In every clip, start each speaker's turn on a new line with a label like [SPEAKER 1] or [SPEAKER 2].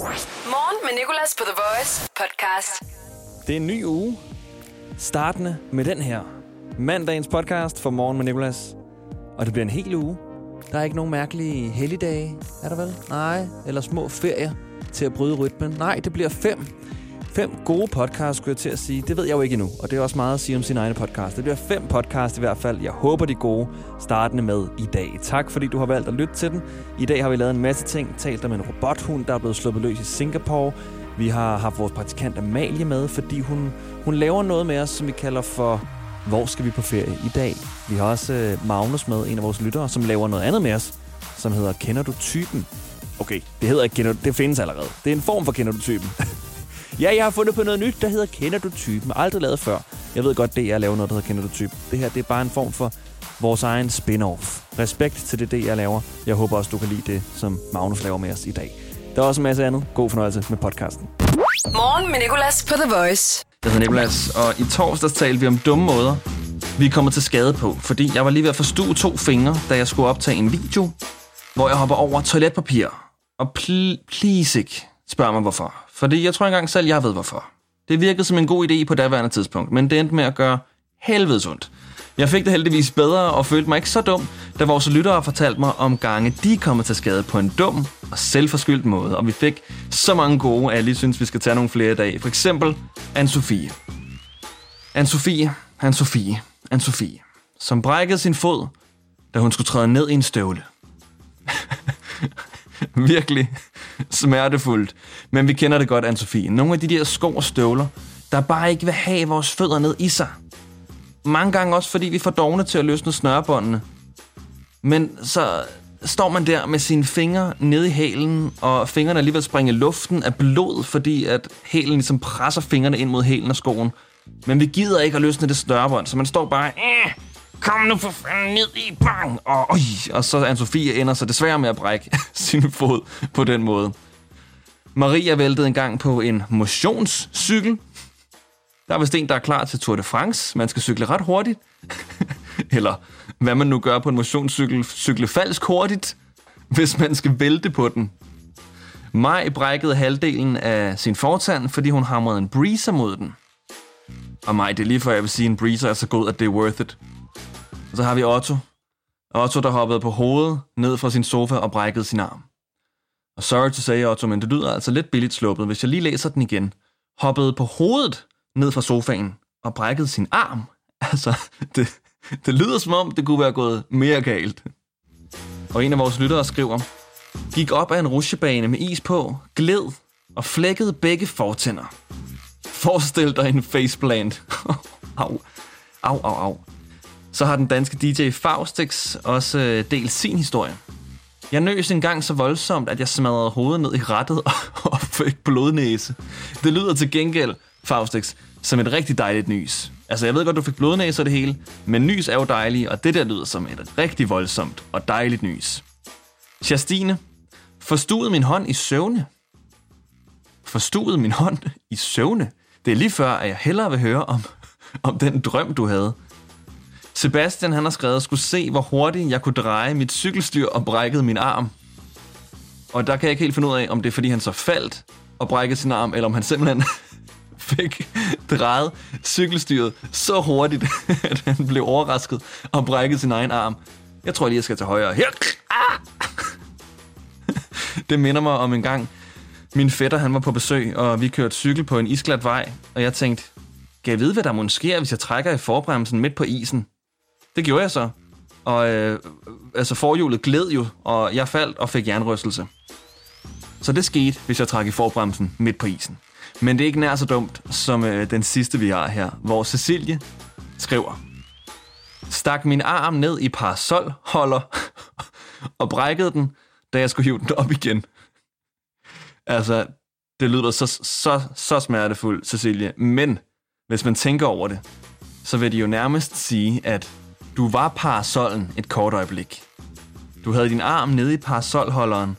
[SPEAKER 1] Morgen med Nicolas på The Voice podcast.
[SPEAKER 2] Det er en ny uge, startende med den her. Mandagens podcast for Morgen med Nicolas. Og det bliver en hel uge. Der er ikke nogen mærkelige helligdage, er der vel? Nej, eller små ferier til at bryde rytmen. Nej, det bliver fem. Fem gode podcasts, skulle jeg til at sige. Det ved jeg jo ikke endnu, og det er også meget at sige om sin egen podcast. Det bliver fem podcasts i hvert fald. Jeg håber, de er gode, startende med i dag. Tak, fordi du har valgt at lytte til den. I dag har vi lavet en masse ting. Talt om en robothund, der er blevet sluppet løs i Singapore. Vi har haft vores praktikant Amalie med, fordi hun, hun laver noget med os, som vi kalder for Hvor skal vi på ferie i dag? Vi har også øh, Magnus med, en af vores lyttere, som laver noget andet med os, som hedder Kender du typen? Okay, det hedder ikke Kender det findes allerede. Det er en form for Kender du typen. Ja, jeg har fundet på noget nyt, der hedder Kender du typen? Aldrig lavet før. Jeg ved godt, det er at lave noget, der hedder Kender du typen. Det her, det er bare en form for vores egen spin-off. Respekt til det, det jeg laver. Jeg håber også, du kan lide det, som Magnus laver med os i dag. Der er også en masse andet. God fornøjelse med podcasten.
[SPEAKER 1] Morgen med Nicolas på The Voice.
[SPEAKER 2] Jeg hedder Nicolas, og i torsdags talte vi om dumme måder, vi er kommet til skade på. Fordi jeg var lige ved at forstue to fingre, da jeg skulle optage en video, hvor jeg hopper over toiletpapir. Og pl- please ikke spørg mig hvorfor. Fordi jeg tror engang selv, jeg ved hvorfor. Det virkede som en god idé på daværende tidspunkt, men det endte med at gøre helvedes ondt. Jeg fik det heldigvis bedre og følte mig ikke så dum, da vores lyttere fortalte mig om gange, de er kommet til skade på en dum og selvforskyldt måde. Og vi fik så mange gode, at jeg lige synes, vi skal tage nogle flere i dag. For eksempel Anne-Sophie. Anne-Sophie, Anne-Sophie, Anne-Sophie, som brækkede sin fod, da hun skulle træde ned i en støvle. Virkelig smertefuldt. Men vi kender det godt, Anne-Sophie. Nogle af de der sko og støvler, der bare ikke vil have vores fødder ned i sig. Mange gange også, fordi vi får dogne til at løsne snørebåndene. Men så står man der med sine fingre nede i hælen, og fingrene alligevel springer i luften af blod, fordi at hælen ligesom presser fingrene ind mod hælen af skoen. Men vi gider ikke at løsne det snørebånd, så man står bare... Eh, kom nu for fanden ned i bang! Og, øj, og så Anne-Sophie ender så desværre med at brække sin fod på den måde. Maria væltede en gang på en motionscykel. Der er vist en, der er klar til Tour de France. Man skal cykle ret hurtigt. Eller hvad man nu gør på en motionscykel. Cykle falsk hurtigt, hvis man skal vælte på den. Maj brækkede halvdelen af sin fortand, fordi hun hamrede en breezer mod den. Og Maj, det er lige før jeg vil sige, at en breezer er så god, at det er worth it. Og så har vi Otto. Otto, der hoppede på hovedet ned fra sin sofa og brækkede sin arm. Og sorry to say, Otto, men det lyder altså lidt billigt sluppet. Hvis jeg lige læser den igen. Hoppede på hovedet ned fra sofaen og brækkede sin arm. Altså, det, det lyder som om, det kunne være gået mere galt. Og en af vores lyttere skriver, gik op ad en rusjebane med is på, gled og flækkede begge fortænder. Forestil dig en faceplant. au, au, au, au. Så har den danske DJ Faustix også øh, delt sin historie. Jeg nøs en gang så voldsomt, at jeg smadrede hovedet ned i rettet og fik blodnæse. Det lyder til gengæld, Faustix, som et rigtig dejligt nys. Altså, jeg ved godt, du fik blodnæse og det hele, men nys er jo dejligt, og det der lyder som et rigtig voldsomt og dejligt nys. Justine, forstuede min hånd i søvne. Forstuede min hånd i søvne? Det er lige før, at jeg hellere vil høre om, om den drøm, du havde. Sebastian han har skrevet, skulle se, hvor hurtigt jeg kunne dreje mit cykelstyr og brækkede min arm. Og der kan jeg ikke helt finde ud af, om det er, fordi han så faldt og brækkede sin arm, eller om han simpelthen fik drejet cykelstyret så hurtigt, at han blev overrasket og brækkede sin egen arm. Jeg tror lige, jeg skal til højre. Her! Ah! Det minder mig om en gang, min fætter han var på besøg, og vi kørte cykel på en isglat vej, og jeg tænkte, kan jeg vide, hvad der måske sker, hvis jeg trækker i forbremsen midt på isen? Det gjorde jeg så. Og øh, altså forhjulet gled jo, og jeg faldt og fik jernrystelse. Så det skete, hvis jeg trak i forbremsen midt på isen. Men det er ikke nær så dumt som øh, den sidste, vi har her, hvor Cecilie skriver. Stak min arm ned i parasolholder og brækkede den, da jeg skulle hive den op igen. Altså, det lyder så, så, så smertefuldt, Cecilie. Men hvis man tænker over det, så vil de jo nærmest sige, at du var parasollen et kort øjeblik. Du havde din arm nede i parasolholderen,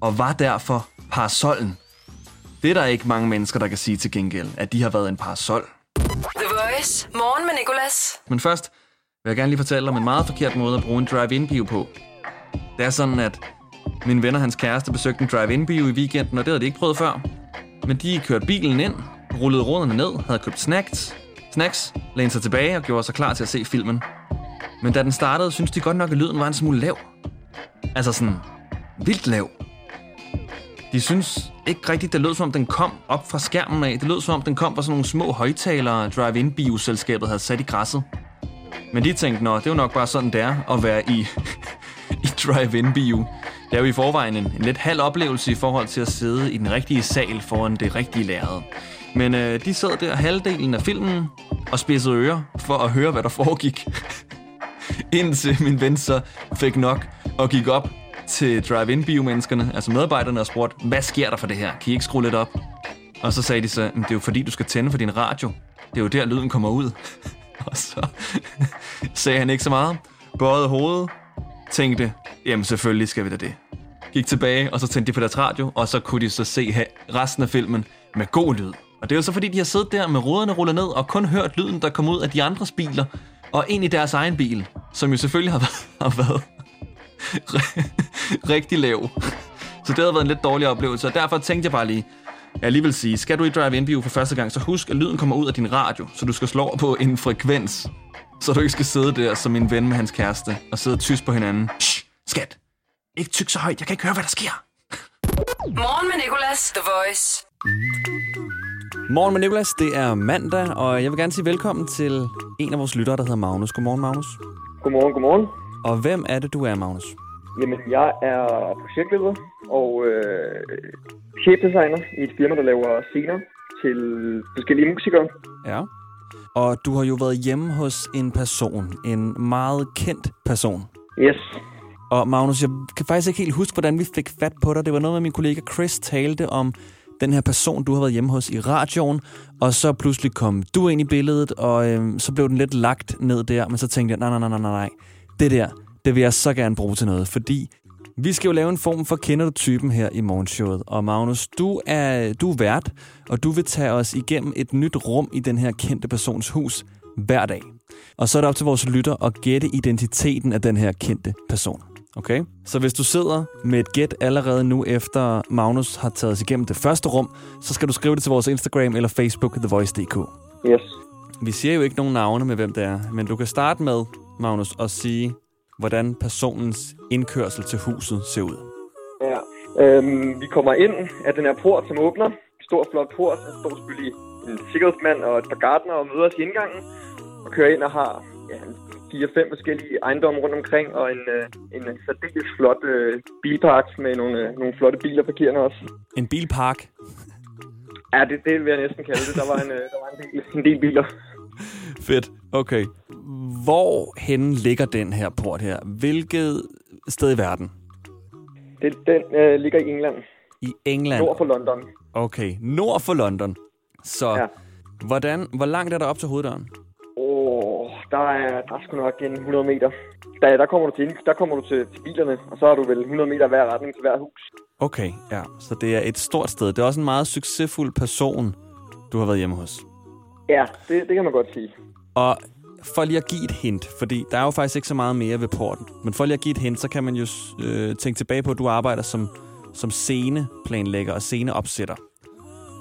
[SPEAKER 2] og var derfor parasollen. Det er der ikke mange mennesker, der kan sige til gengæld, at de har været en parasol.
[SPEAKER 1] The Voice. Morgen med Nicolas.
[SPEAKER 2] Men først vil jeg gerne lige fortælle om en meget forkert måde at bruge en drive-in-bio på. Det er sådan, at Min venner og hans kæreste besøgte en drive-in-bio i weekenden, og det havde de ikke prøvet før. Men de kørte bilen ind, rullede ruderne ned, havde købt snacks, snacks, lænede sig tilbage og gjorde sig klar til at se filmen. Men da den startede, syntes de godt nok, at lyden var en smule lav. Altså sådan vildt lav. De synes ikke rigtigt, det lød som om den kom op fra skærmen af. Det lød som om den kom fra sådan nogle små højtalere, drive-in bioselskabet havde sat i græsset. Men de tænkte, nå, det er jo nok bare sådan, det er at være i, i drive-in bio. Det er jo i forvejen en, en lidt halv oplevelse i forhold til at sidde i den rigtige sal foran det rigtige lærred. Men øh, de sad der halvdelen af filmen og spidsede ører for at høre, hvad der foregik. Indtil min ven så fik nok og gik op til drive-in-biomenneskerne, altså medarbejderne, og spurgte, hvad sker der for det her? Kan I ikke skrue lidt op? Og så sagde de så, det er jo fordi, du skal tænde for din radio. Det er jo der, lyden kommer ud. og så sagde han ikke så meget. Bøjede hovedet, tænkte, jamen selvfølgelig skal vi da det. Gik tilbage, og så tændte de på deres radio, og så kunne de så se resten af filmen med god lyd. Og det er jo så fordi, de har siddet der med ruderne rullet ned, og kun hørt lyden, der kom ud af de andres biler, og ind i deres egen bil, som jo selvfølgelig har været, har været rigtig lav. Så det havde været en lidt dårlig oplevelse, og derfor tænkte jeg bare lige, jeg alligevel sige, skal du i drive-in for første gang, så husk, at lyden kommer ud af din radio, så du skal slå på en frekvens, så du ikke skal sidde der som en ven med hans kæreste, og sidde tys på hinanden. Shh, skat, ikke tyk så højt, jeg kan ikke høre, hvad der sker.
[SPEAKER 1] Morgen med Nicolas, The Voice.
[SPEAKER 2] Morgen med Nicolas, det er mandag, og jeg vil gerne sige velkommen til en af vores lyttere, der hedder Magnus. Godmorgen, Magnus.
[SPEAKER 3] Godmorgen, godmorgen.
[SPEAKER 2] Og hvem er det, du er, Magnus?
[SPEAKER 3] Jamen, jeg er projektleder og øh, chefdesigner i et firma, der laver scener til forskellige musikere.
[SPEAKER 2] Ja. Og du har jo været hjemme hos en person, en meget kendt person.
[SPEAKER 3] Yes.
[SPEAKER 2] Og Magnus, jeg kan faktisk ikke helt huske, hvordan vi fik fat på dig. Det var noget med, min kollega Chris talte om den her person, du har været hjemme hos i radioen, og så pludselig kom du ind i billedet, og øh, så blev den lidt lagt ned der, men så tænkte jeg, nej, nej, nej, nej, nej, det der, det vil jeg så gerne bruge til noget, fordi vi skal jo lave en form for kender du typen her i morgenshowet. Og Magnus, du er, du er vært, og du vil tage os igennem et nyt rum i den her kendte persons hus hver dag. Og så er det op til vores lytter at gætte identiteten af den her kendte person. Okay? Så hvis du sidder med et gæt allerede nu, efter Magnus har taget os igennem det første rum, så skal du skrive det til vores Instagram eller Facebook, TheVoice.dk.
[SPEAKER 3] Yes.
[SPEAKER 2] Vi siger jo ikke nogen navne med, hvem det er, men du kan starte med, Magnus, at sige, hvordan personens indkørsel til huset ser ud.
[SPEAKER 3] Ja. Øhm, vi kommer ind af den her port, som åbner. Stor, flot port. Der står selvfølgelig en sikkerhedsmand og et par gardner og møder os i indgangen. Og kører ind og har ja, fire-fem forskellige ejendomme rundt omkring, og en, øh, en særdeles flot øh, bilpark med nogle, øh, nogle flotte biler parkerende også.
[SPEAKER 2] En bilpark?
[SPEAKER 3] Ja, det, det vil jeg næsten kalde det. Der var en, øh, der var en, del, en del biler.
[SPEAKER 2] Fedt. Okay. Hvor hen ligger den her port her? Hvilket sted i verden?
[SPEAKER 3] Det, den øh, ligger i England.
[SPEAKER 2] I England?
[SPEAKER 3] Nord for London.
[SPEAKER 2] Okay, nord for London. Så ja. hvordan, hvor langt er der op til hoveddøren?
[SPEAKER 3] Der er, der er sgu nok en 100 meter. Der, der kommer du til, der kommer du til, til bilerne, og så har du vel 100 meter hver retning til hver hus.
[SPEAKER 2] Okay, ja. Så det er et stort sted. Det er også en meget succesfuld person, du har været hjemme hos.
[SPEAKER 3] Ja, det, det kan man godt sige.
[SPEAKER 2] Og for lige at give et hint, fordi der er jo faktisk ikke så meget mere ved porten, men for lige at give et hint, så kan man jo øh, tænke tilbage på, at du arbejder som, som sceneplanlægger og sceneopsætter.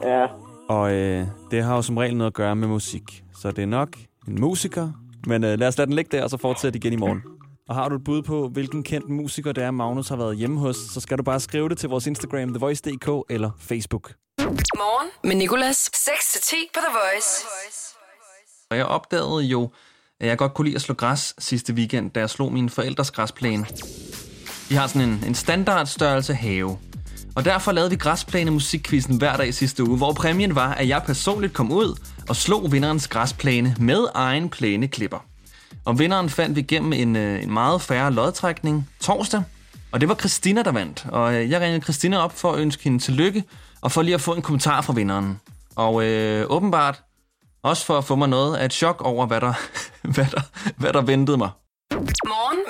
[SPEAKER 3] Ja.
[SPEAKER 2] Og øh, det har jo som regel noget at gøre med musik. Så det er nok en musiker, men øh, lad os lade den ligge der, og så fortsætte igen i morgen. Og har du et bud på, hvilken kendt musiker det er, Magnus har været hjemme hos, så skal du bare skrive det til vores Instagram, TheVoice.dk eller Facebook.
[SPEAKER 1] Morgen med Nicolas. 6-10 på The Voice.
[SPEAKER 2] Og jeg opdagede jo, at jeg godt kunne lide at slå græs sidste weekend, da jeg slog min forældres græsplæne. Vi har sådan en, en standardstørrelse have. Og derfor lavede vi græsplæne Musikquizzen hver dag sidste uge, hvor præmien var, at jeg personligt kom ud og slog vinderens græsplæne med egen plæneklipper. Og vinderen fandt vi gennem en, øh, en meget færre lodtrækning torsdag. Og det var Christina, der vandt. Og øh, jeg ringede Christina op for at ønske hende tillykke, og for lige at få en kommentar fra vinderen. Og øh, åbenbart også for at få mig noget af et chok over, hvad der, hvad der, hvad der ventede mig.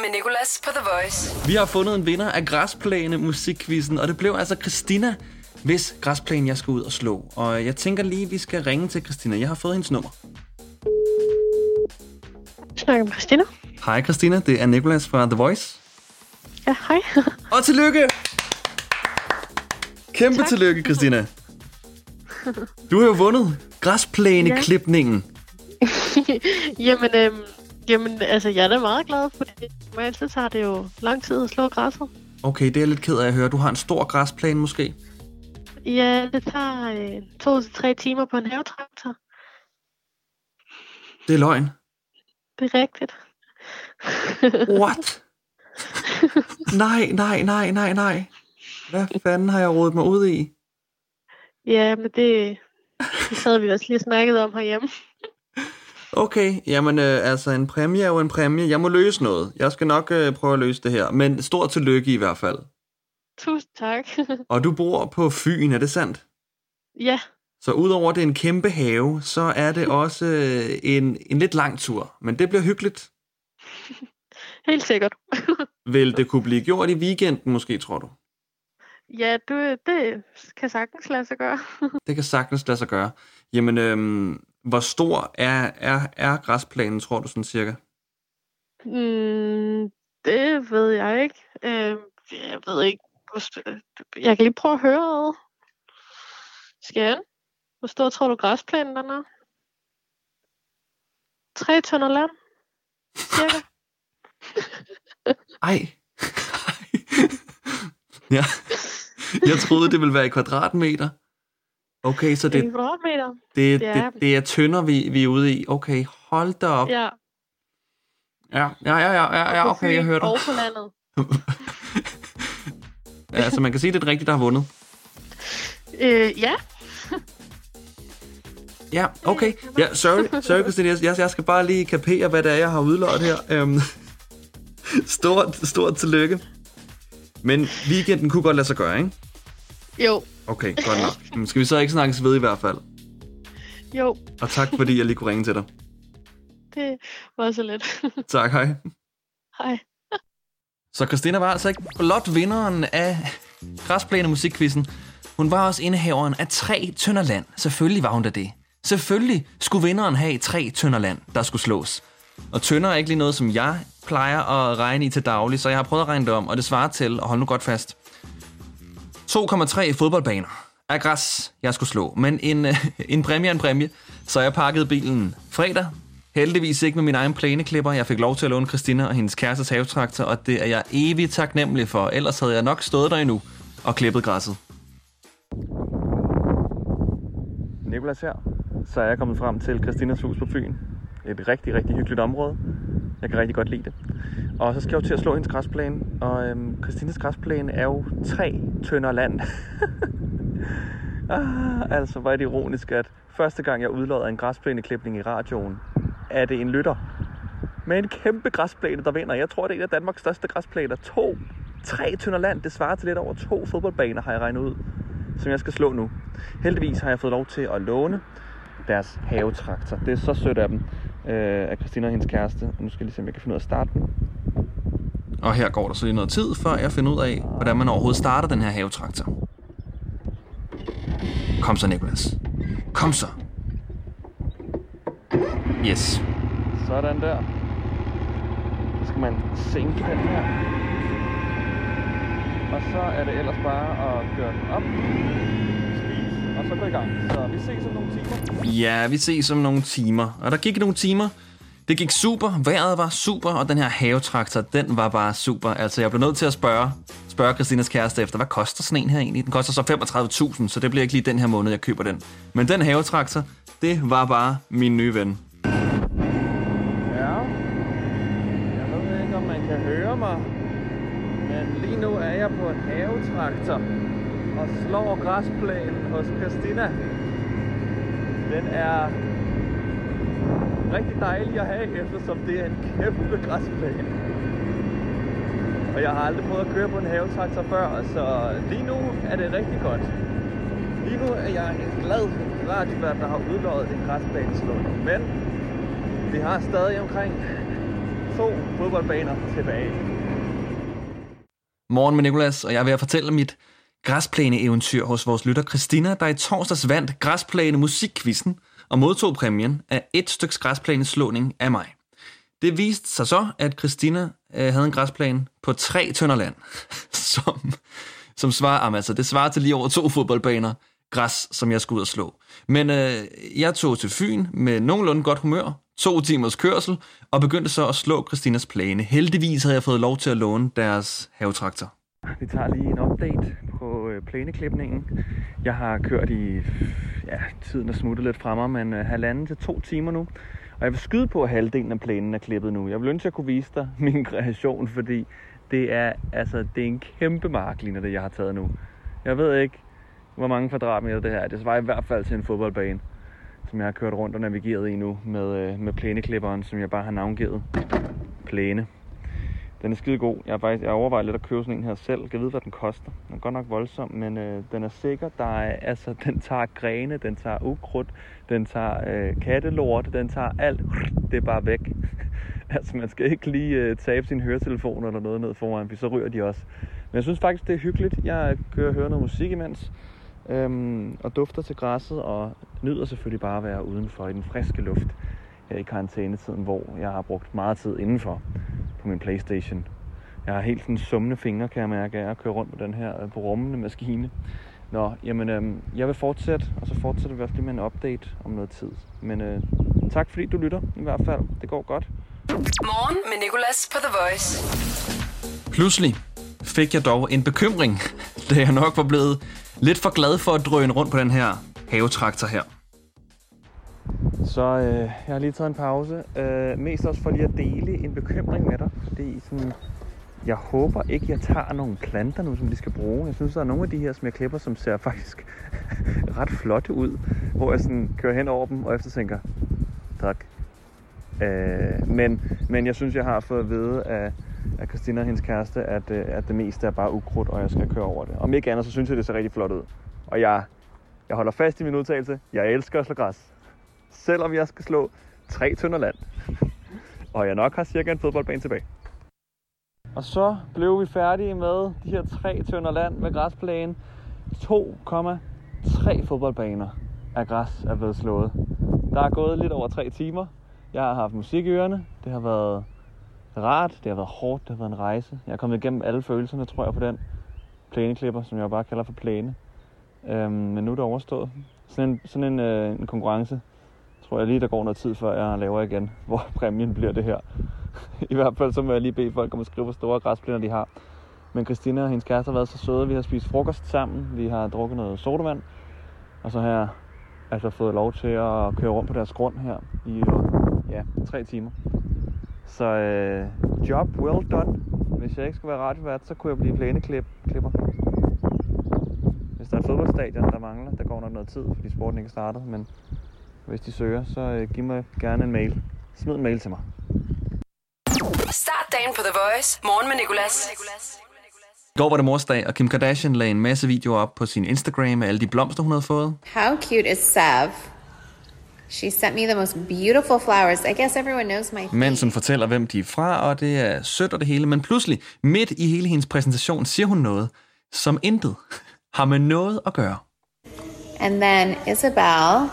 [SPEAKER 1] Med Nicolas på The Voice.
[SPEAKER 2] Vi har fundet en vinder af græsplæne musikkvisten, og det blev altså Christina, hvis græsplæne jeg skal ud og slå. Og jeg tænker lige, vi skal ringe til Christina. Jeg har fået hendes nummer.
[SPEAKER 4] Snakker med Christina.
[SPEAKER 2] Hej Christina, det er Nicolas fra The Voice.
[SPEAKER 4] Ja, hej.
[SPEAKER 2] Og tillykke! Kæmpe tak. tillykke, Christina. Du har jo vundet græsplæneklipningen.
[SPEAKER 4] jamen, øhm, jamen, altså, jeg er da meget glad, for det. Men altid tager det jo lang tid at slå græsset.
[SPEAKER 2] Okay, det er jeg lidt ked af at høre. Du har en stor græsplæne måske?
[SPEAKER 4] Ja, det tager øh, to til tre timer på en havetraktor.
[SPEAKER 2] Det er løgn.
[SPEAKER 4] Det er rigtigt.
[SPEAKER 2] What? nej, nej, nej, nej, nej. Hvad fanden har jeg rodet mig ud i?
[SPEAKER 4] Ja, men det, det havde vi også lige snakket om herhjemme.
[SPEAKER 2] Okay, jamen øh, altså en præmie er jo en præmie. Jeg må løse noget. Jeg skal nok øh, prøve at løse det her. Men stort tillykke i hvert fald.
[SPEAKER 4] Tusind tak.
[SPEAKER 2] Og du bor på Fyn, er det sandt?
[SPEAKER 4] Ja.
[SPEAKER 2] Så udover det er en kæmpe have, så er det også øh, en, en lidt lang tur. Men det bliver hyggeligt.
[SPEAKER 4] Helt sikkert.
[SPEAKER 2] Vil det kunne blive gjort i weekenden måske, tror du?
[SPEAKER 4] Ja, du, det kan sagtens lade sig gøre.
[SPEAKER 2] det kan sagtens lade sig gøre. Jamen, øhm, hvor stor er, er, er græsplænen, tror du sådan cirka?
[SPEAKER 4] Mm, det ved jeg ikke. Øh, jeg ved ikke. Jeg kan lige prøve at høre. Skal jeg? Hvor stor tror du græsplænen den er? Tre tønder land? Cirka.
[SPEAKER 2] Ej. ja. Jeg troede, det ville være i kvadratmeter. Okay, så det,
[SPEAKER 4] kvadratmeter.
[SPEAKER 2] Det, det, det, det er tønder, vi, vi er ude i. Okay, hold da op.
[SPEAKER 4] Ja.
[SPEAKER 2] Ja, ja, ja, ja, ja okay, jeg hørte dig.
[SPEAKER 4] Og på landet.
[SPEAKER 2] ja, så man kan sige, det er rigtigt, der har vundet.
[SPEAKER 4] Øh, ja.
[SPEAKER 2] ja, okay. Ja, sorry, sorry Christine, jeg, jeg skal bare lige kapere, hvad det er, jeg har udløjet her. Um, stort, stort tillykke. Men weekenden kunne godt lade sig gøre, ikke?
[SPEAKER 4] Jo.
[SPEAKER 2] Okay, godt nok. Men skal vi så ikke snakkes ved i hvert fald?
[SPEAKER 4] Jo.
[SPEAKER 2] Og tak, fordi jeg lige kunne ringe til dig.
[SPEAKER 4] Det var så let.
[SPEAKER 2] tak, hej.
[SPEAKER 4] Hej.
[SPEAKER 2] Så Christina var altså ikke blot vinderen af græsplæne musikquizzen. Hun var også indehaveren af tre tønder land. Selvfølgelig var hun da det. Selvfølgelig skulle vinderen have tre tønder land, der skulle slås. Og tønder er ikke lige noget, som jeg plejer at regne i til daglig, så jeg har prøvet at regne det om, og det svarer til, og hold nu godt fast, 2,3 fodboldbaner af græs, jeg skulle slå. Men en, øh, en præmie er en præmie, så jeg pakkede bilen fredag. Heldigvis ikke med min egen plæneklipper. Jeg fik lov til at låne Christina og hendes kærestes havetraktor, og det er jeg evigt taknemmelig for. Ellers havde jeg nok stået der endnu og klippet græsset. Nikolas her. Så er jeg kommet frem til Christinas hus på Fyn. Et rigtig, rigtig hyggeligt område. Jeg kan rigtig godt lide det. Og så skal jeg jo til at slå hendes græsplæne. Og øhm, Christines græsplæne er jo tre tønder land. ah, altså, hvor er det ironisk, at første gang jeg udlodder en græsplæneklipning i radioen, er det en lytter med en kæmpe græsplæne, der vinder. Jeg tror, det er en af Danmarks største græsplæner. To, tre tønder land. Det svarer til lidt over to fodboldbaner, har jeg regnet ud, som jeg skal slå nu. Heldigvis har jeg fået lov til at låne deres havetraktor. Det er så sødt af dem, øh, af Christina og hendes kæreste. Nu skal jeg lige se, om jeg kan finde ud af at starte den. Og her går der så lige noget tid, før jeg finder ud af, hvordan man overhovedet starter den her havetraktor. Kom så, Nikolas. Kom så. Yes. Sådan der. Så skal man sænke den her. Og så er det ellers bare at gøre den op og så gå i gang. Så vi ses om nogle timer. Ja, vi ses om nogle timer. Og der gik nogle timer. Det gik super, vejret var super, og den her havetraktor, den var bare super. Altså, jeg blev nødt til at spørge, spørge Christinas kæreste efter, hvad koster sådan en her egentlig? Den koster så 35.000, så det bliver ikke lige den her måned, jeg køber den. Men den havetraktor, det var bare min nye ven. Ja, jeg ved ikke, om man kan høre mig, men lige nu er jeg på en havetraktor og slår græsplænen hos Christina. Den er rigtig dejlig at have, eftersom det er en kæmpe græsplæne. Og jeg har aldrig prøvet at køre på en havetraktor før, så lige nu er det rigtig godt. Lige nu er jeg en glad radiovært, der har udløjet en græsplæneslåning. Men vi har stadig omkring to fodboldbaner tilbage. Morgen med Nikolas, og jeg vil fortælle mit græsplæne-eventyr hos vores lytter Christina, der i torsdags vandt græsplæne musikkvisten og modtog præmien af et styks græsplæneslåning af mig. Det viste sig så, at Christina øh, havde en græsplæne på tre tønder land, som, som svarer, jamen, altså, det svarer til lige over to fodboldbaner græs, som jeg skulle ud og slå. Men øh, jeg tog til Fyn med nogenlunde godt humør, to timers kørsel, og begyndte så at slå Christinas plæne. Heldigvis havde jeg fået lov til at låne deres havetraktor. Vi tager lige en update øh, plæneklipningen. Jeg har kørt i, ja, tiden er smuttet lidt fremme, men øh, halvanden til to timer nu. Og jeg vil skyde på, at halvdelen af plænen er klippet nu. Jeg vil ønske, at jeg kunne vise dig min kreation, fordi det er, altså, det er en kæmpe markligner, det jeg har taget nu. Jeg ved ikke, hvor mange kvadratmeter det her er. Det svarer i hvert fald til en fodboldbane, som jeg har kørt rundt og navigeret i nu med, øh, med plæneklipperen, som jeg bare har navngivet Plæne. Den er skide god. Jeg faktisk jeg overvejer lidt at købe sådan en her selv. Jeg ved, hvad den koster. Den er godt nok voldsom, men øh, den er sikker. Der er, altså, den tager grene, den tager ukrudt, den tager øh, kattelort, den tager alt. Det er bare væk. altså, man skal ikke lige øh, tabe sin høretelefon eller noget ned foran, for så ryger de også. Men jeg synes faktisk, det er hyggeligt. Jeg øh, kører og hører noget musik imens, øhm, og dufter til græsset, og nyder selvfølgelig bare at være udenfor i den friske luft her i karantænetiden, hvor jeg har brugt meget tid indenfor på min Playstation. Jeg har helt sådan summende fingre, kan jeg mærke, af at køre rundt på den her øh, brummende maskine. Nå, jamen, øhm, jeg vil fortsætte, og så fortsætter vi også lige med en update om noget tid. Men øh, tak fordi du lytter, i hvert fald. Det går godt.
[SPEAKER 1] Morgen med Nicolas på The Voice.
[SPEAKER 2] Pludselig fik jeg dog en bekymring, da jeg nok var blevet lidt for glad for at drøne rundt på den her havetraktor her. Så øh, jeg har lige taget en pause. Øh, mest også for lige at dele en bekymring med dig. Fordi sådan, jeg håber ikke, jeg tager nogle planter nu, som de skal bruge. Jeg synes, der er nogle af de her, som jeg klipper, som ser faktisk ret flotte ud. Hvor jeg sådan kører hen over dem, og efter tænker, tak. Øh, men, men jeg synes, jeg har fået at vide af, af Christina og hendes kæreste, at, øh, at det meste er bare ukrudt, og jeg skal køre over det. Om ikke andet, så synes jeg, det ser rigtig flot ud. Og jeg, jeg holder fast i min udtalelse. Jeg elsker at slå græs. Selvom jeg skal slå tre tønder land. og jeg nok har cirka en fodboldbane tilbage. Og så blev vi færdige med de her tre tønder land med græsplæne. 2,3 fodboldbaner af græs er blevet slået. Der er gået lidt over tre timer. Jeg har haft musik i ørerne. Det har været rart, det har været hårdt, det har været en rejse. Jeg er kommet igennem alle følelserne, tror jeg, på den plæneklipper, som jeg bare kalder for plæne. Øhm, men nu er det overstået. Sådan en, sådan en, øh, en konkurrence, tror jeg lige, der går noget tid, før jeg laver igen, hvor præmien bliver det her. I hvert fald så må jeg lige bede folk om at skrive, hvor store græsplæner de har. Men Christina og hendes kæreste har været så søde. Vi har spist frokost sammen. Vi har drukket noget sodavand. Og så har jeg altså fået lov til at køre rundt på deres grund her i ja, tre timer. Så øh, job well done. Hvis jeg ikke skulle være radiovært, så kunne jeg blive plæneklipper. Hvis der er et fodboldstadion, der mangler, der går nok noget tid, fordi sporten ikke er startet. Men hvis de søger, så øh, giv mig gerne en mail. Smid en mail til mig.
[SPEAKER 1] Start dagen på The Voice. Morgen med Nicolas.
[SPEAKER 2] I går var det morsdag, og Kim Kardashian lagde en masse videoer op på sin Instagram med alle de blomster, hun havde fået.
[SPEAKER 5] How cute is Sav? She sent me the most beautiful flowers. I guess everyone knows my
[SPEAKER 2] Mens hun fortæller, hvem de er fra, og det er sødt og det hele. Men pludselig, midt i hele hendes præsentation, siger hun noget, som intet har med noget at gøre.
[SPEAKER 5] And then Isabel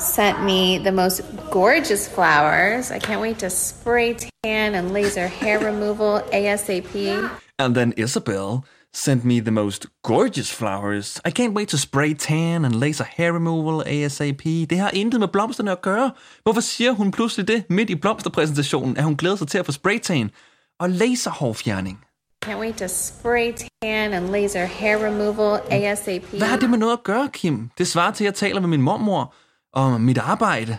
[SPEAKER 5] sent me the most gorgeous flowers. I can't wait to spray tan and laser hair removal ASAP.
[SPEAKER 2] And then Isabel sent me the most gorgeous flowers. I can't wait to spray tan and laser hair removal ASAP. Det har intet med blomsterne at gøre. Hvorfor siger hun pludselig det midt i blomsterpræsentationen, at hun glæder sig til at få spraytan og laserhårfjerning?
[SPEAKER 5] Can't wait to spray tan and laser hair removal ASAP.
[SPEAKER 2] Hvad har det med noget at gøre, Kim? Det svarer til, at jeg taler med min mormor om mit arbejde.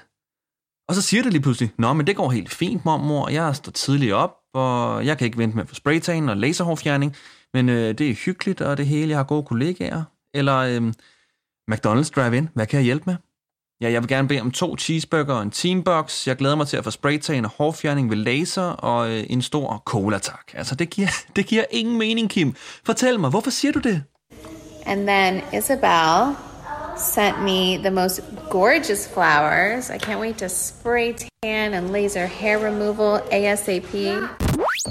[SPEAKER 2] Og så siger det lige pludselig, Nå, men det går helt fint, mormor. Jeg står tidligt op, og jeg kan ikke vente med at få spraytan og laserhårfjerning. Men øh, det er hyggeligt, og det hele, jeg har gode kollegaer. Eller øh, McDonald's Drive-In, hvad kan jeg hjælpe med? Ja, jeg vil gerne bede om to cheeseburger og en teambox. Jeg glæder mig til at få spraytan og hårfjerning ved laser og øh, en stor cola, tak. Altså, det giver, det giver ingen mening, Kim. Fortæl mig, hvorfor siger du det?
[SPEAKER 5] And then Isabel sent me the most gorgeous flowers. I can't wait to spray tan and laser hair removal ASAP.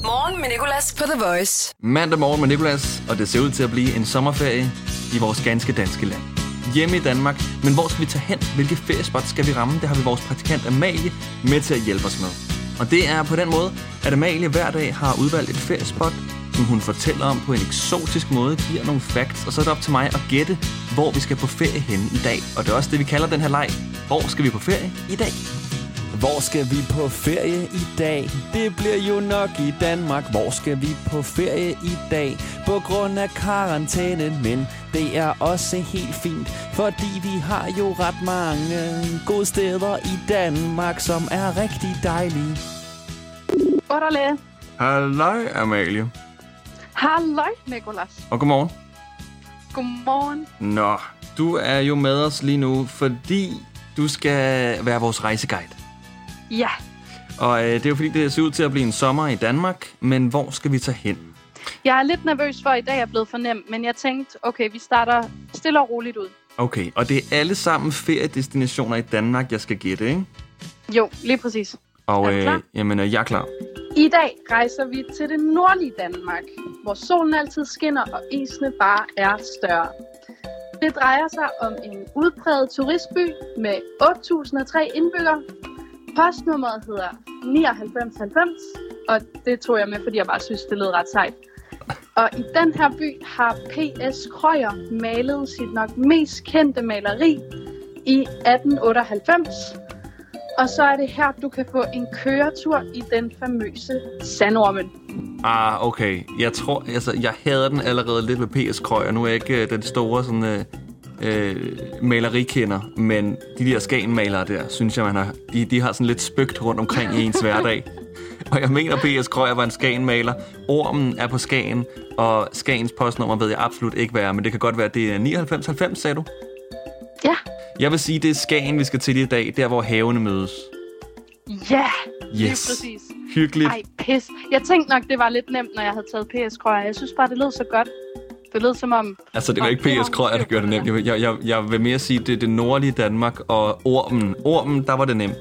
[SPEAKER 1] Morgen med Nicolas på The Voice.
[SPEAKER 2] Mandag morgen med Nicolas, og det ser ud til at blive en sommerferie i vores ganske danske land. Hjemme i Danmark, men hvor skal vi tage hen? Hvilke feriespot skal vi ramme? Det har vi vores praktikant Amalie med til at hjælpe os med. Og det er på den måde, at Amalie hver dag har udvalgt et feriespot, som hun fortæller om på en eksotisk måde, giver nogle facts, og så er det op til mig at gætte, hvor vi skal på ferie henne i dag. Og det er også det, vi kalder den her leg. Hvor skal vi på ferie i dag?
[SPEAKER 6] Hvor skal vi på ferie i dag? Det bliver jo nok i Danmark. Hvor skal vi på ferie i dag? På grund af karantænen, men det er også helt fint, fordi vi har jo ret mange gode steder i Danmark, som er rigtig dejlige.
[SPEAKER 7] Goddag.
[SPEAKER 2] Halløj, Amalie.
[SPEAKER 7] Halløj, Nikolas.
[SPEAKER 2] Og godmorgen.
[SPEAKER 7] Godmorgen.
[SPEAKER 2] Nå, du er jo med os lige nu, fordi du skal være vores rejseguide.
[SPEAKER 7] Ja,
[SPEAKER 2] Og øh, det er jo fordi, det ser ud til at blive en sommer i Danmark, men hvor skal vi tage hen?
[SPEAKER 7] jeg er lidt nervøs for, at i dag er blevet for nemt, men jeg tænkte, okay, vi starter stille og roligt ud.
[SPEAKER 2] Okay, og det er alle sammen feriedestinationer i Danmark, jeg skal gætte, ikke?
[SPEAKER 7] Jo, lige præcis.
[SPEAKER 2] Og
[SPEAKER 7] Er du klar?
[SPEAKER 2] øh, jamen, øh, jeg er klar.
[SPEAKER 7] I dag rejser vi til det nordlige Danmark, hvor solen altid skinner og isene bare er større. Det drejer sig om en udpræget turistby med 8.003 indbyggere. Postnummeret hedder 9990, og det tog jeg med, fordi jeg bare synes, det lød ret sejt. Og i den her by har P.S. Krøyer malet sit nok mest kendte maleri i 1898. Og så er det her, du kan få en køretur i den famøse Sandormen.
[SPEAKER 2] Ah, okay. Jeg tror, altså, jeg hader den allerede lidt med P.S. Krøj, og nu er jeg ikke øh, den store sådan, øh, øh, malerikender, men de der skanmalere der, synes jeg, man har, de, de har sådan lidt spøgt rundt omkring i ens hverdag. Og jeg mener, P.S. Krøyer var en skanmaler. Ormen er på Skagen, og Skagens postnummer ved jeg absolut ikke være, men det kan godt være, at det er 9990, sagde du?
[SPEAKER 7] Ja,
[SPEAKER 2] Jeg vil sige, det er Skagen, vi skal til i dag, der hvor havene mødes.
[SPEAKER 7] ja, lige
[SPEAKER 2] Yes.
[SPEAKER 7] præcis.
[SPEAKER 2] Hyggeligt.
[SPEAKER 7] Ej, pis. Jeg tænkte nok, det var lidt nemt, når jeg havde taget P.S. Krøyer. Jeg synes bare, det lød så godt. Det lød som om...
[SPEAKER 2] Altså, det var ikke
[SPEAKER 7] det
[SPEAKER 2] P.S.
[SPEAKER 7] hun
[SPEAKER 2] Krøyer, der gjorde det nemt. Jeg, jeg, jeg, jeg vil mere sige, det er det nordlige Danmark og Ormen. Ormen, der var det nemt.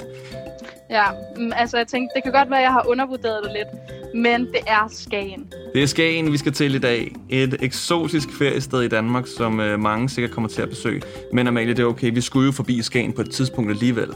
[SPEAKER 7] Ja, mm, altså jeg tænkte, det kan godt være, at jeg har undervurderet det lidt. Men det er Skagen.
[SPEAKER 2] Det er Skagen, vi skal til i dag. Et eksotisk feriested i Danmark, som øh, mange sikkert kommer til at besøge. Men Amalie, det er okay. Vi skulle jo forbi Skagen på et tidspunkt alligevel.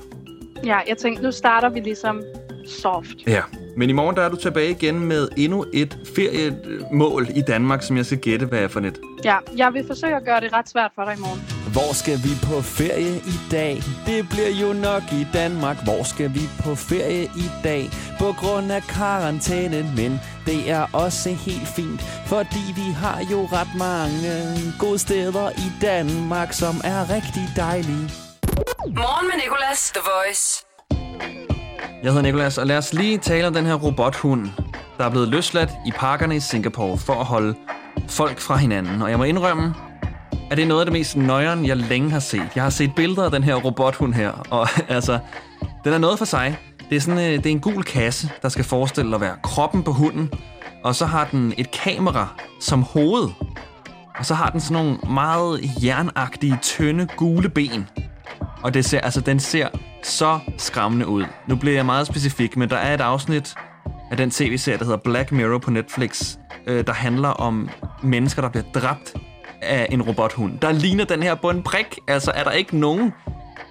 [SPEAKER 7] Ja, jeg tænkte, nu starter vi ligesom soft.
[SPEAKER 2] Ja. Men i morgen der er du tilbage igen med endnu et feriemål i Danmark, som jeg skal gætte, hvad er for net.
[SPEAKER 7] Ja, jeg vil forsøge at gøre det ret svært for dig i morgen.
[SPEAKER 6] Hvor skal vi på ferie i dag? Det bliver jo nok i Danmark. Hvor skal vi på ferie i dag? På grund af karantænen, men det er også helt fint, fordi vi har jo ret mange gode steder i Danmark, som er rigtig dejlige.
[SPEAKER 1] Morgen med Nicolas, The Voice.
[SPEAKER 2] Jeg hedder Nikolas, og lad os lige tale om den her robothund, der er blevet løsladt i parkerne i Singapore for at holde folk fra hinanden. Og jeg må indrømme, at det er noget af det mest nøjeren, jeg længe har set. Jeg har set billeder af den her robothund her, og altså, den er noget for sig. Det er, sådan, øh, det er en gul kasse, der skal forestille at være kroppen på hunden, og så har den et kamera som hoved. Og så har den sådan nogle meget jernagtige, tynde, gule ben. Og det ser, altså, den ser så skræmmende ud. Nu bliver jeg meget specifik, men der er et afsnit af den tv-serie, der hedder Black Mirror på Netflix, øh, der handler om mennesker, der bliver dræbt af en robothund. Der ligner den her på en prik. Altså, er der ikke nogen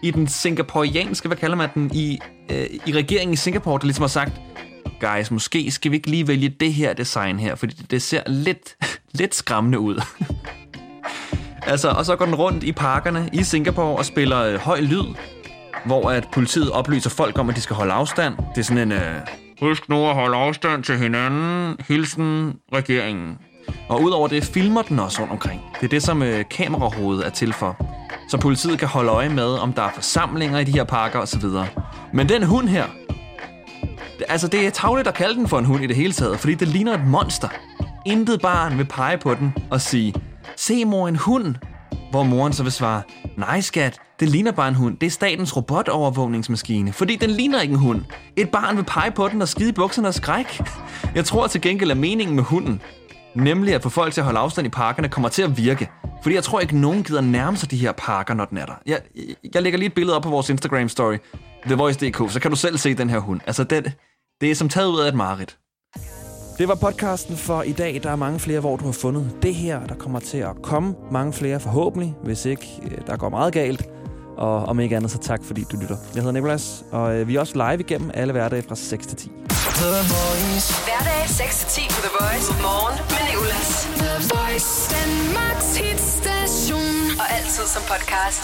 [SPEAKER 2] i den singaporeanske, hvad kalder man den, i, øh, i regeringen i Singapore, der ligesom har sagt, guys, måske skal vi ikke lige vælge det her design her, fordi det, det ser lidt, lidt skræmmende ud. Altså, og så går den rundt i parkerne i Singapore og spiller øh, høj lyd, hvor at politiet oplyser folk om, at de skal holde afstand. Det er sådan en, øh, husk nu at holde afstand til hinanden, hilsen regeringen. Og udover det filmer den også rundt omkring. Det er det, som øh, kamerahovedet er til for. Så politiet kan holde øje med, om der er forsamlinger i de her parker osv. Men den hund her, det- altså det er tavligt at kalde den for en hund i det hele taget, fordi det ligner et monster. Intet barn vil pege på den og sige, se mor, en hund. Hvor moren så vil svare, nej skat, det ligner bare en hund. Det er statens robotovervågningsmaskine, fordi den ligner ikke en hund. Et barn vil pege på den og skide i bukserne og skræk. Jeg tror til gengæld, at meningen med hunden, nemlig at få folk til at holde afstand i parkerne, kommer til at virke. Fordi jeg tror ikke, nogen gider nærme sig de her parker, når den er der. Jeg, jeg lægger lige et billede op på vores Instagram-story, TheVoice.dk, så kan du selv se den her hund. Altså, den, det er som taget ud af et mareridt.
[SPEAKER 6] Det var podcasten for i dag. Der er mange flere, hvor du har fundet det her. Der kommer til at komme mange flere forhåbentlig, hvis ikke øh, der går meget galt. Og om ikke andet, så tak fordi du lytter. Jeg hedder Nikolas, og øh, vi er også live igennem alle hverdage fra 6 til 10.
[SPEAKER 1] The Voice. Hverdag 6-10 på The Voice. Morgen med Nicolas. The Voice. Danmarks hitstation. Og altid som podcast.